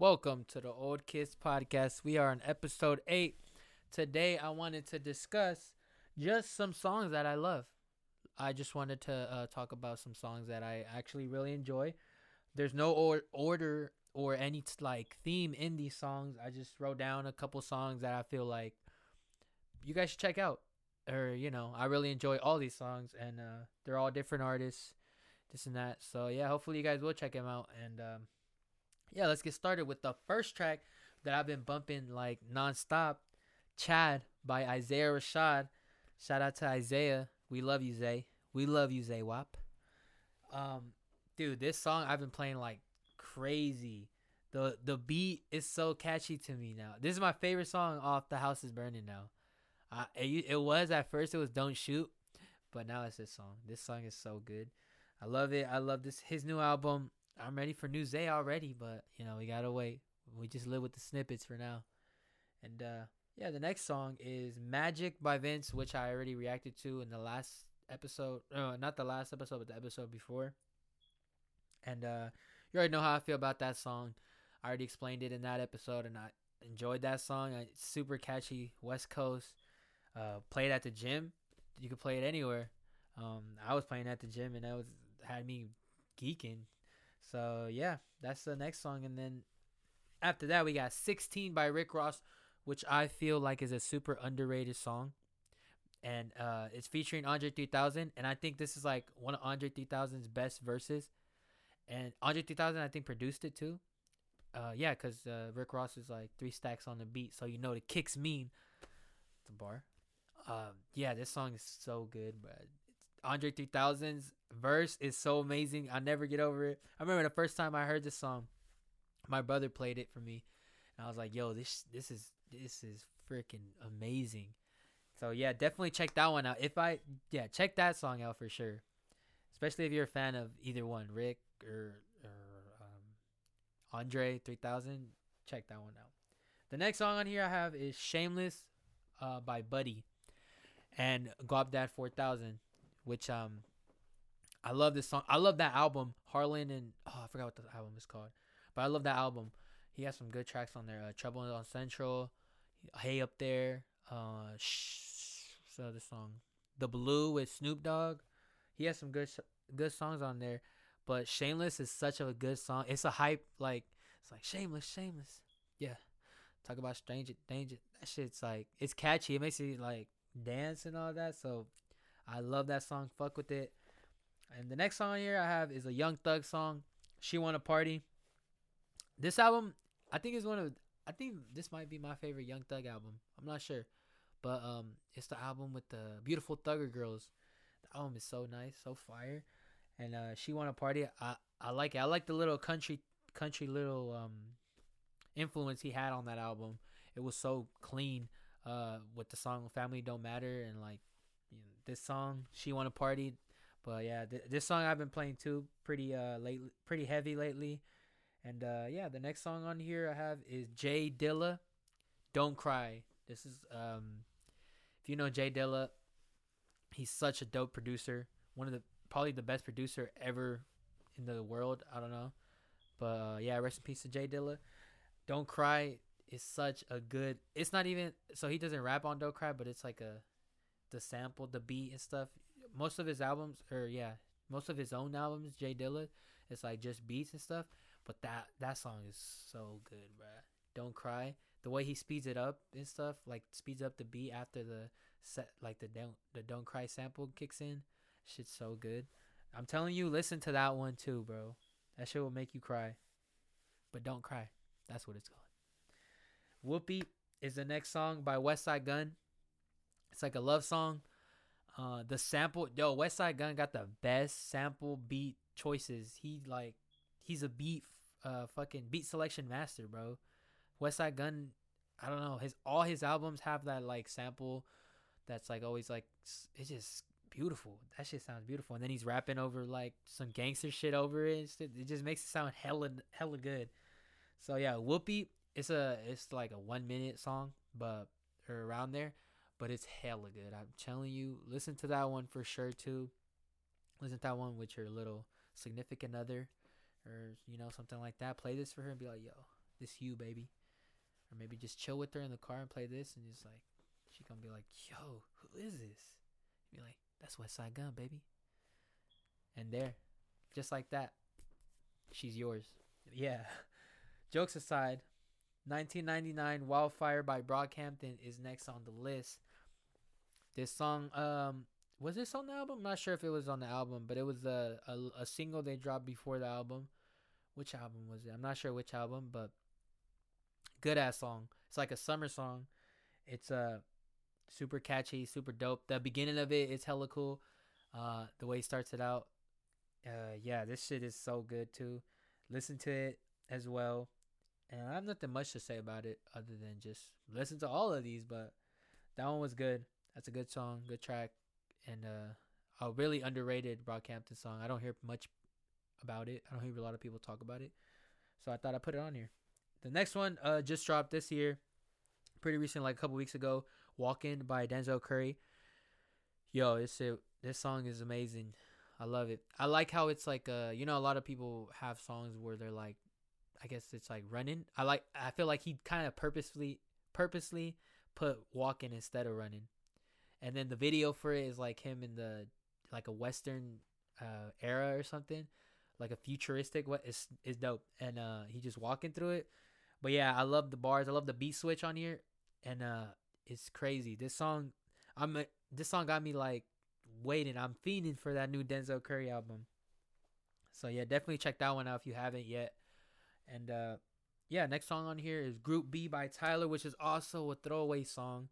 Welcome to the Old Kids Podcast. We are on episode 8. Today, I wanted to discuss just some songs that I love. I just wanted to uh, talk about some songs that I actually really enjoy. There's no or- order or any like theme in these songs. I just wrote down a couple songs that I feel like you guys should check out. Or, you know, I really enjoy all these songs and uh, they're all different artists, this and that. So, yeah, hopefully you guys will check them out. And, um, yeah, let's get started with the first track that I've been bumping like nonstop. Chad by Isaiah Rashad. Shout out to Isaiah. We love you, Zay. We love you, Zay Wap. Um, dude, this song I've been playing like crazy. The the beat is so catchy to me now. This is my favorite song off The House is Burning now. I it, it was at first it was Don't Shoot, but now it's this song. This song is so good. I love it. I love this his new album. I'm ready for new Zay already, but you know we gotta wait. We just live with the snippets for now. And uh yeah, the next song is Magic by Vince, which I already reacted to in the last episode. Uh, not the last episode, but the episode before. And uh you already know how I feel about that song. I already explained it in that episode, and I enjoyed that song. It's super catchy, West Coast. Uh, play it at the gym. You could play it anywhere. Um, I was playing at the gym, and that was had me geeking. So yeah, that's the next song, and then after that we got 16 by Rick Ross, which I feel like is a super underrated song. And uh, it's featuring Andre 3000, and I think this is like one of Andre 3000's best verses. And Andre 3000, I think, produced it too. Uh, yeah, because uh, Rick Ross is like three stacks on the beat, so you know the kicks mean. It's a bar. Um, yeah, this song is so good, but Andre 3000's verse is so amazing. I never get over it. I remember the first time I heard this song, my brother played it for me, and I was like, "Yo, this this is this is freaking amazing." So yeah, definitely check that one out. If I yeah, check that song out for sure. Especially if you're a fan of either one, Rick or or um, Andre 3000, check that one out. The next song on here I have is Shameless uh, by Buddy and Guapdad 4000, which um I love this song. I love that album, Harlan and oh I forgot what the album is called, but I love that album. He has some good tracks on there. Uh, Trouble on Central, Hey Up There, uh, so the song, The Blue with Snoop Dogg. He has some good good songs on there. But Shameless is such a good song. It's a hype like it's like Shameless, Shameless. Yeah. Talk about stranger danger. That shit's like it's catchy. It makes you like dance and all that. So I love that song. Fuck with it. And the next song here I have is a Young Thug song. She Wanna Party. This album, I think is one of I think this might be my favorite Young Thug album. I'm not sure. But um it's the album with the beautiful Thugger girls. The album is so nice, so fire. And uh She Wanna Party, I I like it. I like the little country country little um influence he had on that album. It was so clean uh with the song Family Don't Matter and like this song She Wanna Party but yeah, th- this song I've been playing too, pretty uh late, pretty heavy lately. And uh yeah, the next song on here I have is Jay Dilla, "Don't Cry." This is um, if you know Jay Dilla, he's such a dope producer. One of the probably the best producer ever in the world. I don't know, but uh, yeah, rest in peace to Jay Dilla. "Don't Cry" is such a good. It's not even so he doesn't rap on "Don't Cry," but it's like a the sample, the beat and stuff most of his albums, or yeah, most of his own albums, Jay Dilla, it's like just beats and stuff. But that that song is so good, bruh. Don't cry. The way he speeds it up and stuff, like speeds up the beat after the set, like the don't the don't cry sample kicks in. Shit's so good. I'm telling you, listen to that one too, bro. That shit will make you cry. But don't cry. That's what it's called. Whoopi is the next song by Westside Gunn. It's like a love song. Uh, the sample, yo, Westside Gunn got the best sample beat choices. He like, he's a beat, uh, fucking beat selection master, bro. Westside Gunn, I don't know, his all his albums have that like sample, that's like always like it's just beautiful. That shit sounds beautiful. And then he's rapping over like some gangster shit over it. It just makes it sound hella hella good. So yeah, Whoopi, it's a it's like a one minute song, but or around there but it's hella good. I'm telling you, listen to that one for sure too. Listen to that one with your little significant other or you know something like that. Play this for her and be like, "Yo, this you, baby. Or maybe just chill with her in the car and play this, and just like she gonna be like, yo, who is this? Be like, that's Westside Gunn, baby. And there, just like that, she's yours. Yeah. Jokes aside, 1999 Wildfire by Brockhampton is next on the list. This song, um, was this on the album? I'm not sure if it was on the album, but it was a, a, a single they dropped before the album. Which album was it? I'm not sure which album, but good ass song. It's like a summer song. It's uh super catchy, super dope. The beginning of it is hella cool. Uh, the way he starts it out. Uh, yeah, this shit is so good too. Listen to it as well. And I have nothing much to say about it other than just listen to all of these. But that one was good. That's a good song, good track, and uh, a really underrated Brockhampton song. I don't hear much about it. I don't hear a lot of people talk about it. So I thought I'd put it on here. The next one uh, just dropped this year, pretty recent, like a couple weeks ago. "Walking" by Denzel Curry. Yo, this this song is amazing. I love it. I like how it's like uh you know a lot of people have songs where they're like I guess it's like running. I like I feel like he kind of purposefully purposely put walking instead of running. And then the video for it is like him in the like a western uh era or something. Like a futuristic what is is dope. And uh he just walking through it. But yeah, I love the bars. I love the beat switch on here and uh it's crazy. This song I'm this song got me like waiting. I'm fiending for that new Denzel Curry album. So yeah, definitely check that one out if you haven't yet. And uh yeah, next song on here is Group B by Tyler, which is also a throwaway song.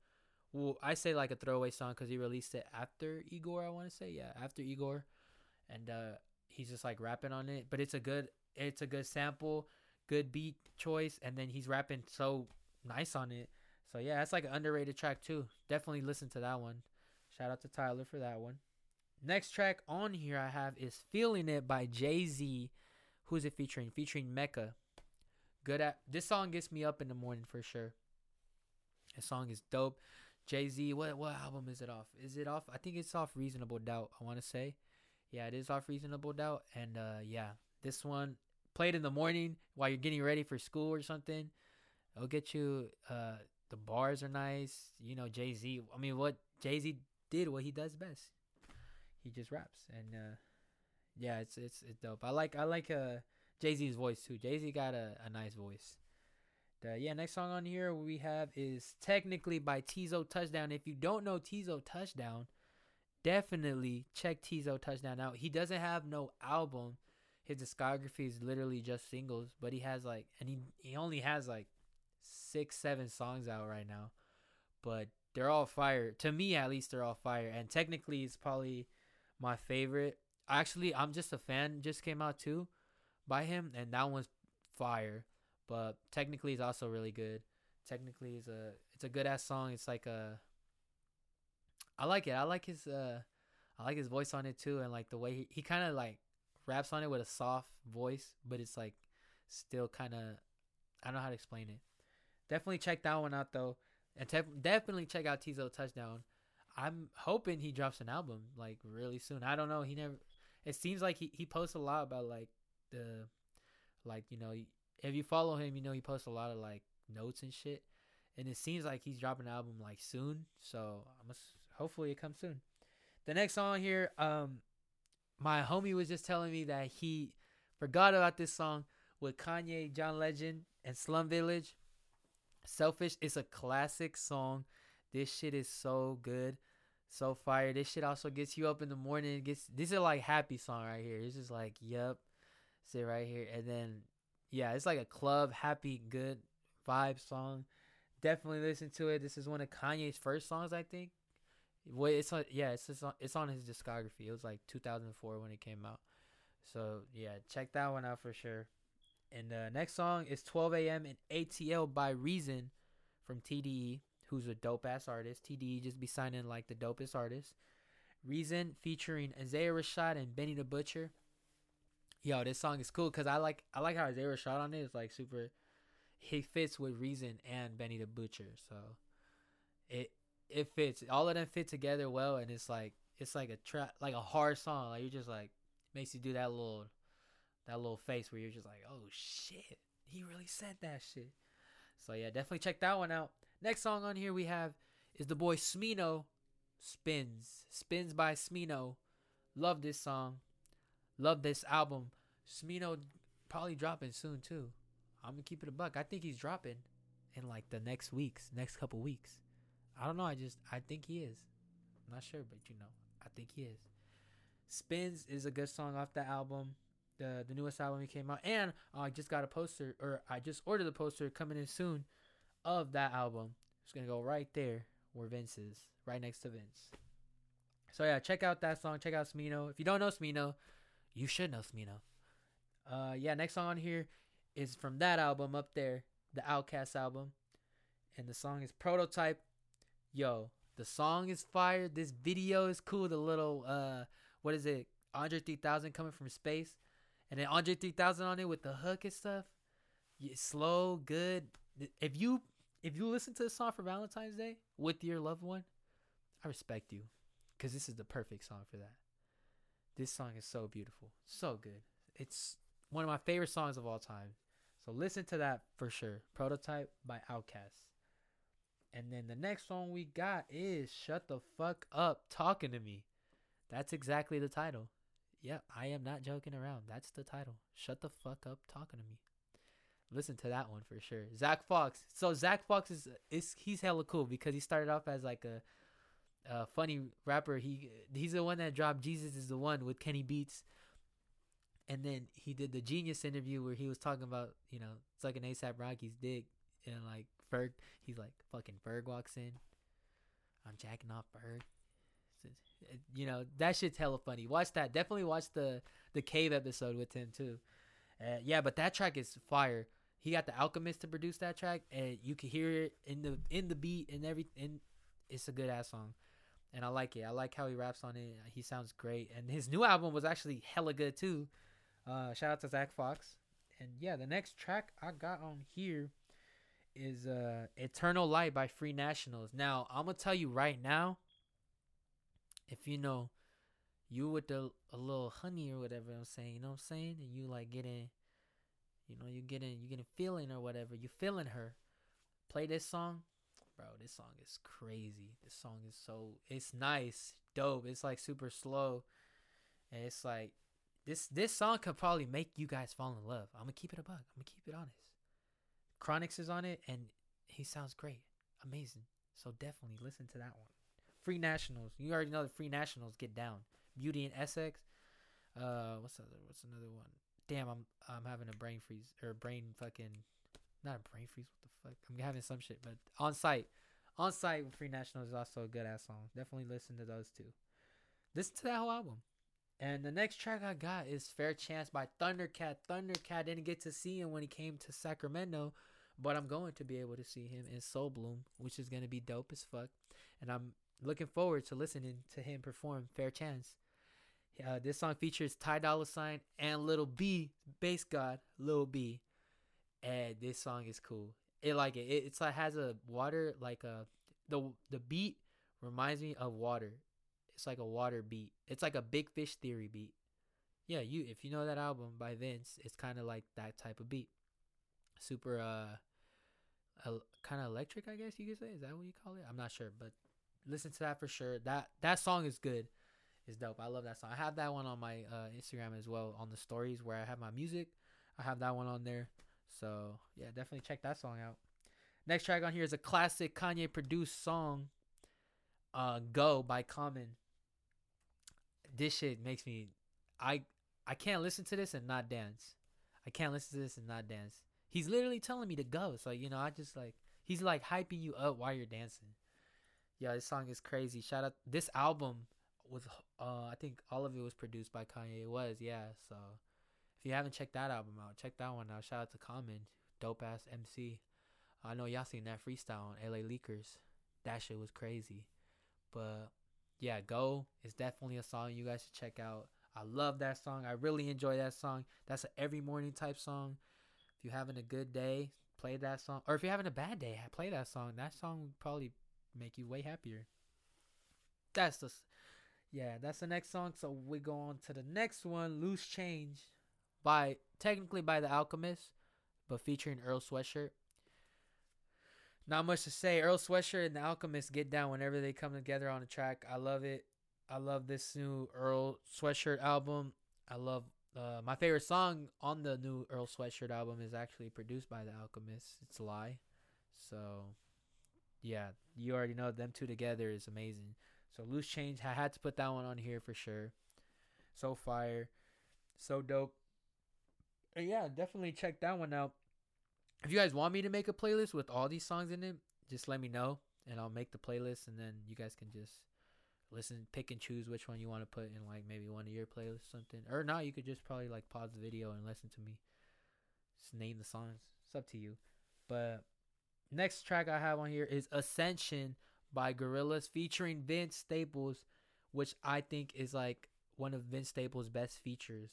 Well, I say like a throwaway song because he released it after Igor. I want to say yeah, after Igor, and uh he's just like rapping on it. But it's a good, it's a good sample, good beat choice, and then he's rapping so nice on it. So yeah, that's like an underrated track too. Definitely listen to that one. Shout out to Tyler for that one. Next track on here I have is Feeling It by Jay Z. Who's it featuring? Featuring Mecca. Good at this song gets me up in the morning for sure. This song is dope. Jay Z, what what album is it off? Is it off? I think it's off Reasonable Doubt. I want to say, yeah, it is off Reasonable Doubt. And uh, yeah, this one played in the morning while you're getting ready for school or something. It'll get you. Uh, the bars are nice. You know, Jay Z. I mean, what Jay Z did what he does best. He just raps and uh yeah, it's it's it's dope. I like I like uh Jay Z's voice too. Jay Z got a, a nice voice. The, yeah, next song on here we have is technically by Teezo Touchdown. If you don't know Teezo Touchdown, definitely check Teezo Touchdown out. He doesn't have no album. His discography is literally just singles, but he has like and he he only has like six, seven songs out right now. But they're all fire. To me, at least, they're all fire. And technically, it's probably my favorite. Actually, I'm just a fan. Just came out too by him, and that one's fire. But technically, it's also really good. Technically, it's a it's a good ass song. It's like a I like it. I like his uh I like his voice on it too, and like the way he, he kind of like raps on it with a soft voice, but it's like still kind of I don't know how to explain it. Definitely check that one out though and te- definitely check out Teezo Touchdown. I'm hoping he drops an album like really soon. I don't know. He never. It seems like he he posts a lot about like the, like you know, if you follow him, you know he posts a lot of like notes and shit. And it seems like he's dropping an album like soon. So I must hopefully it comes soon. The next song here, um, my homie was just telling me that he forgot about this song with Kanye, John Legend, and Slum Village. Selfish is a classic song. This shit is so good. So fire. This shit also gets you up in the morning. It gets this is like happy song right here. This is like, yep. Sit right here. And then yeah, it's like a club happy good vibe song. Definitely listen to it. This is one of Kanye's first songs, I think. Wait, it's on yeah, it's on, it's on his discography. It was like 2004 when it came out. So yeah, check that one out for sure. And the next song is 12 a.m. in ATL by Reason from TDE, who's a dope ass artist. TDE just be signing like the dopest artists. Reason featuring Isaiah Rashad and Benny the Butcher. Yo, this song is cool because I like I like how Isaiah shot on it. it is like super. He fits with Reason and Benny the Butcher, so it it fits. All of them fit together well, and it's like it's like a trap, like a hard song. Like you just like makes you do that little that little face where you're just like, oh shit, he really said that shit. So yeah, definitely check that one out. Next song on here we have is the boy Smino Spins. Spins by Smino. Love this song. Love this album. Smino probably dropping soon too. I'm gonna keep it a buck. I think he's dropping in like the next weeks, next couple weeks. I don't know. I just I think he is. I'm not sure, but you know, I think he is. Spins is a good song off the album, the the newest album he came out, and uh, I just got a poster, or I just ordered the poster coming in soon, of that album. It's gonna go right there where Vince is, right next to Vince. So yeah, check out that song. Check out Smino. If you don't know Smino, you should know Smino. Uh, yeah, next song on here is from that album up there, the OutKast album, and the song is Prototype. Yo, the song is fire. This video is cool. The little uh, what is it? Andre 3000 coming from space, and then Andre 3000 on it with the hook and stuff. Yeah, slow, good. If you if you listen to the song for Valentine's Day with your loved one, I respect you, cause this is the perfect song for that. This song is so beautiful, so good. It's one of my favorite songs of all time. So listen to that for sure. Prototype by OutKast. And then the next song we got is Shut the Fuck Up Talking to Me. That's exactly the title. Yep, I am not joking around. That's the title. Shut the fuck up talking to me. Listen to that one for sure. Zack Fox. So Zack Fox is is he's hella cool because he started off as like a a funny rapper. He he's the one that dropped Jesus is the one with Kenny Beats. And then he did the genius interview where he was talking about you know sucking ASAP Rocky's dick. And like Ferg he's like fucking Ferg walks in. I'm jacking off Ferg. You know that shit's hella funny. Watch that. Definitely watch the the cave episode with him too. Uh, yeah but that track is fire. He got the alchemist to produce that track and you can hear it in the in the beat and everything it's a good ass song and I like it I like how he raps on it he sounds great and his new album was actually hella good too uh, shout out to Zack Fox. And yeah, the next track I got on here is uh, Eternal Light by Free Nationals. Now, I'm to tell you right now, if you know, you with the a little honey or whatever I'm saying, you know what I'm saying? And you like getting, you know, you getting, you getting feeling or whatever, you feeling her. Play this song. Bro, this song is crazy. This song is so, it's nice, dope. It's like super slow. And it's like, this this song could probably make you guys fall in love. I'm gonna keep it a bug. I'm gonna keep it honest. Chronixx is on it, and he sounds great, amazing. So definitely listen to that one. Free Nationals. You already know the Free Nationals get down. Beauty and Essex. Uh, what's other? What's another one? Damn, I'm I'm having a brain freeze or brain fucking, not a brain freeze. I'm having some shit. But on sight, on sight with Free Nationals is also a good ass song. Definitely listen to those two. Listen to that whole album. And the next track I got is Fair Chance by Thundercat. Thundercat didn't get to see him when he came to Sacramento, but I'm going to be able to see him in Sol Blume, which is going to be dope as fuck. And I'm looking forward to listening to him perform Fair Chance. Uh, this song features Ty Dolla Sign and Lil B, bass god Lil B. And this song is cool. It like it. it it's like has a water like a the the beat reminds me of water it's like a water beat. It's like a Big Fish Theory beat. Yeah, you if you know that album by Vince, it's kind of like that type of beat. Super uh, kind of electric, I guess you could say. Is that what you call it? I'm not sure, but listen to that for sure. That that song is good. It's dope. I love that song. I have that one on my uh, Instagram as well on the stories where I have my music. I have that one on there. So yeah, definitely check that song out. Next track on here is a classic Kanye produced song, uh, "Go" by Common this shit makes me I I can't listen to this and not dance. I can't listen to this and not dance. He's literally telling me to go. So you know, I just like he's like hyping you up while you're dancing. Yeah, this song is crazy. Shout out this album was uh I think all of it was produced by Kanye. It was, yeah. So if you haven't checked that album out, check that one out. Shout out to Common, dope ass MC. I know y'all seen that freestyle on LA Leakers. That shit was crazy. But yeah, Go is definitely a song you guys should check out. I love that song. I really enjoy that song. That's an every morning type song. If you're having a good day, play that song. Or if you're having a bad day, play that song. That song would probably make you way happier. That's the yeah, that's the next song. So we go on to the next one, Loose Change by technically by The Alchemist, but featuring Earl Sweatshirt. Not much to say. Earl Sweatshirt and the Alchemist get down whenever they come together on a track. I love it. I love this new Earl Sweatshirt album. I love uh, my favorite song on the new Earl Sweatshirt album is actually produced by the Alchemist. It's Lye. So, yeah, you already know them two together is amazing. So Loose Change, I had to put that one on here for sure. So fire, so dope. And yeah, definitely check that one out. If you guys want me to make a playlist with all these songs in it, just let me know and I'll make the playlist and then you guys can just listen, pick and choose which one you want to put in like maybe one of your playlists something. Or not, you could just probably like pause the video and listen to me. Just name the songs. It's up to you. But next track I have on here is Ascension by Gorillaz featuring Vince Staples, which I think is like one of Vince Staples' best features.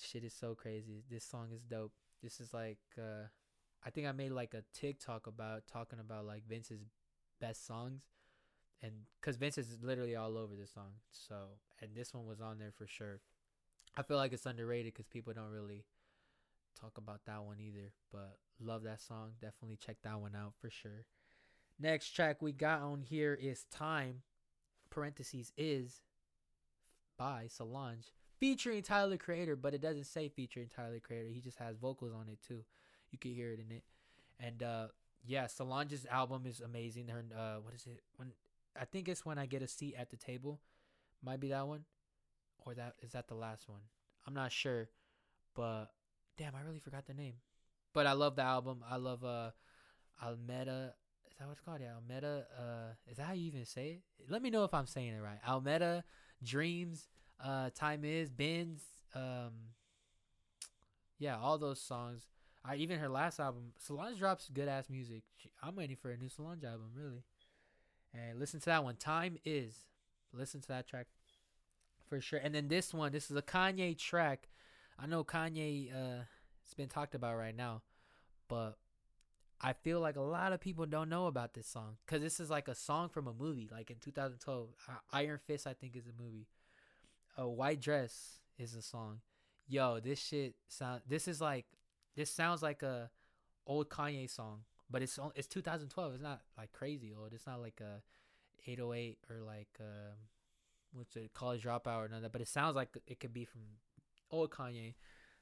Shit is so crazy. This song is dope. This is like uh I think I made like a TikTok about talking about like Vince's best songs and cuz Vince is literally all over this song. So, and this one was on there for sure. I feel like it's underrated cuz people don't really talk about that one either, but love that song. Definitely check that one out for sure. Next track we got on here is Time parentheses is by Solange featuring Tyler Creator, but it doesn't say featuring Tyler Creator. He just has vocals on it too. You can hear it in it. And uh yeah, Solange's album is amazing. Her uh what is it? When I think it's when I get a seat at the table. Might be that one. Or that is that the last one? I'm not sure. But damn, I really forgot the name. But I love the album. I love uh Almeda is that what it's called? Yeah, Almeda. Uh, is that how you even say it? Let me know if I'm saying it right. Almeda, Dreams, uh, Time Is, Binz. Um, yeah, all those songs. I even her last album. Solange drops good ass music. She, I'm waiting for a new Solange album, really. And listen to that one. Time Is. Listen to that track for sure. And then this one. This is a Kanye track. I know Kanye. Uh, it's been talked about right now, but I feel like a lot of people don't know about this song because this is like a song from a movie, like in 2012. Iron Fist, I think, is a movie. A White Dress is a song. Yo, this shit sound. This is like, this sounds like a old Kanye song, but it's it's 2012. It's not like crazy old. It's not like a 808 or like um, what's it, College Dropout or none of that. But it sounds like it could be from old Kanye.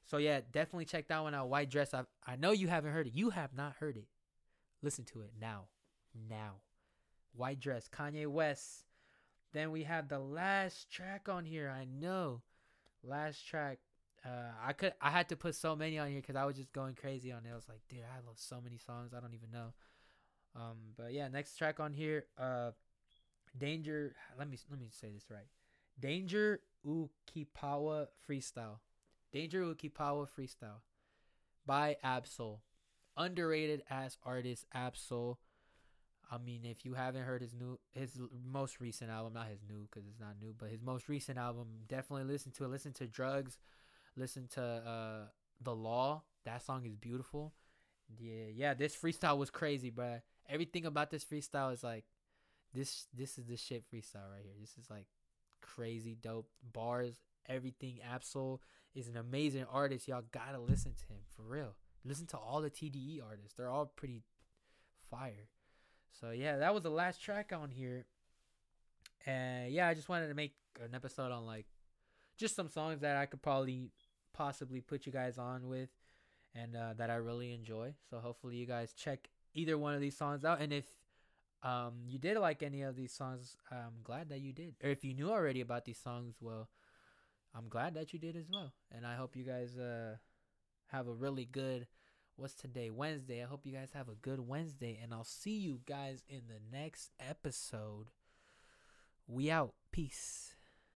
So yeah, definitely check that one out. White Dress. I I know you haven't heard it. You have not heard it. Listen to it now. Now. White Dress, Kanye West. Then we have the last track on here. I know. Last track. Uh, I could I had to put so many on here because I was just going crazy on it. I was like, dude, I love so many songs. I don't even know. Um, but yeah, next track on here. Uh, Danger. Let me let me say this right. Danger Ukipawa freestyle. Dangerookipawaa freestyle by Ab-Soul. Underrated as artist Ab-Soul. I mean, if you haven't heard his new, his most recent album, not his new because it's not new, but his most recent album, definitely listen to it. Listen to Drugs, listen to uh The Law. That song is beautiful. Yeah, yeah. This freestyle was crazy, bro. Everything about this freestyle is like, this, this is the shit freestyle right here. This is like crazy dope bars, everything. Ab-Soul is an amazing artist. Y'all gotta listen to him for real. Listen to all the TDE artists. They're all pretty fire. So yeah, that was the last track on here. And yeah, I just wanted to make an episode on like just some songs that I could probably possibly put you guys on with and uh, that I really enjoy. So hopefully you guys check either one of these songs out and if um you did like any of these songs, I'm glad that you did. Or if you knew already about these songs, well, I'm glad that you did as well. And I hope you guys uh have a really good what's today? Wednesday. I hope you guys have a good Wednesday and I'll see you guys in the next episode. We out. Peace.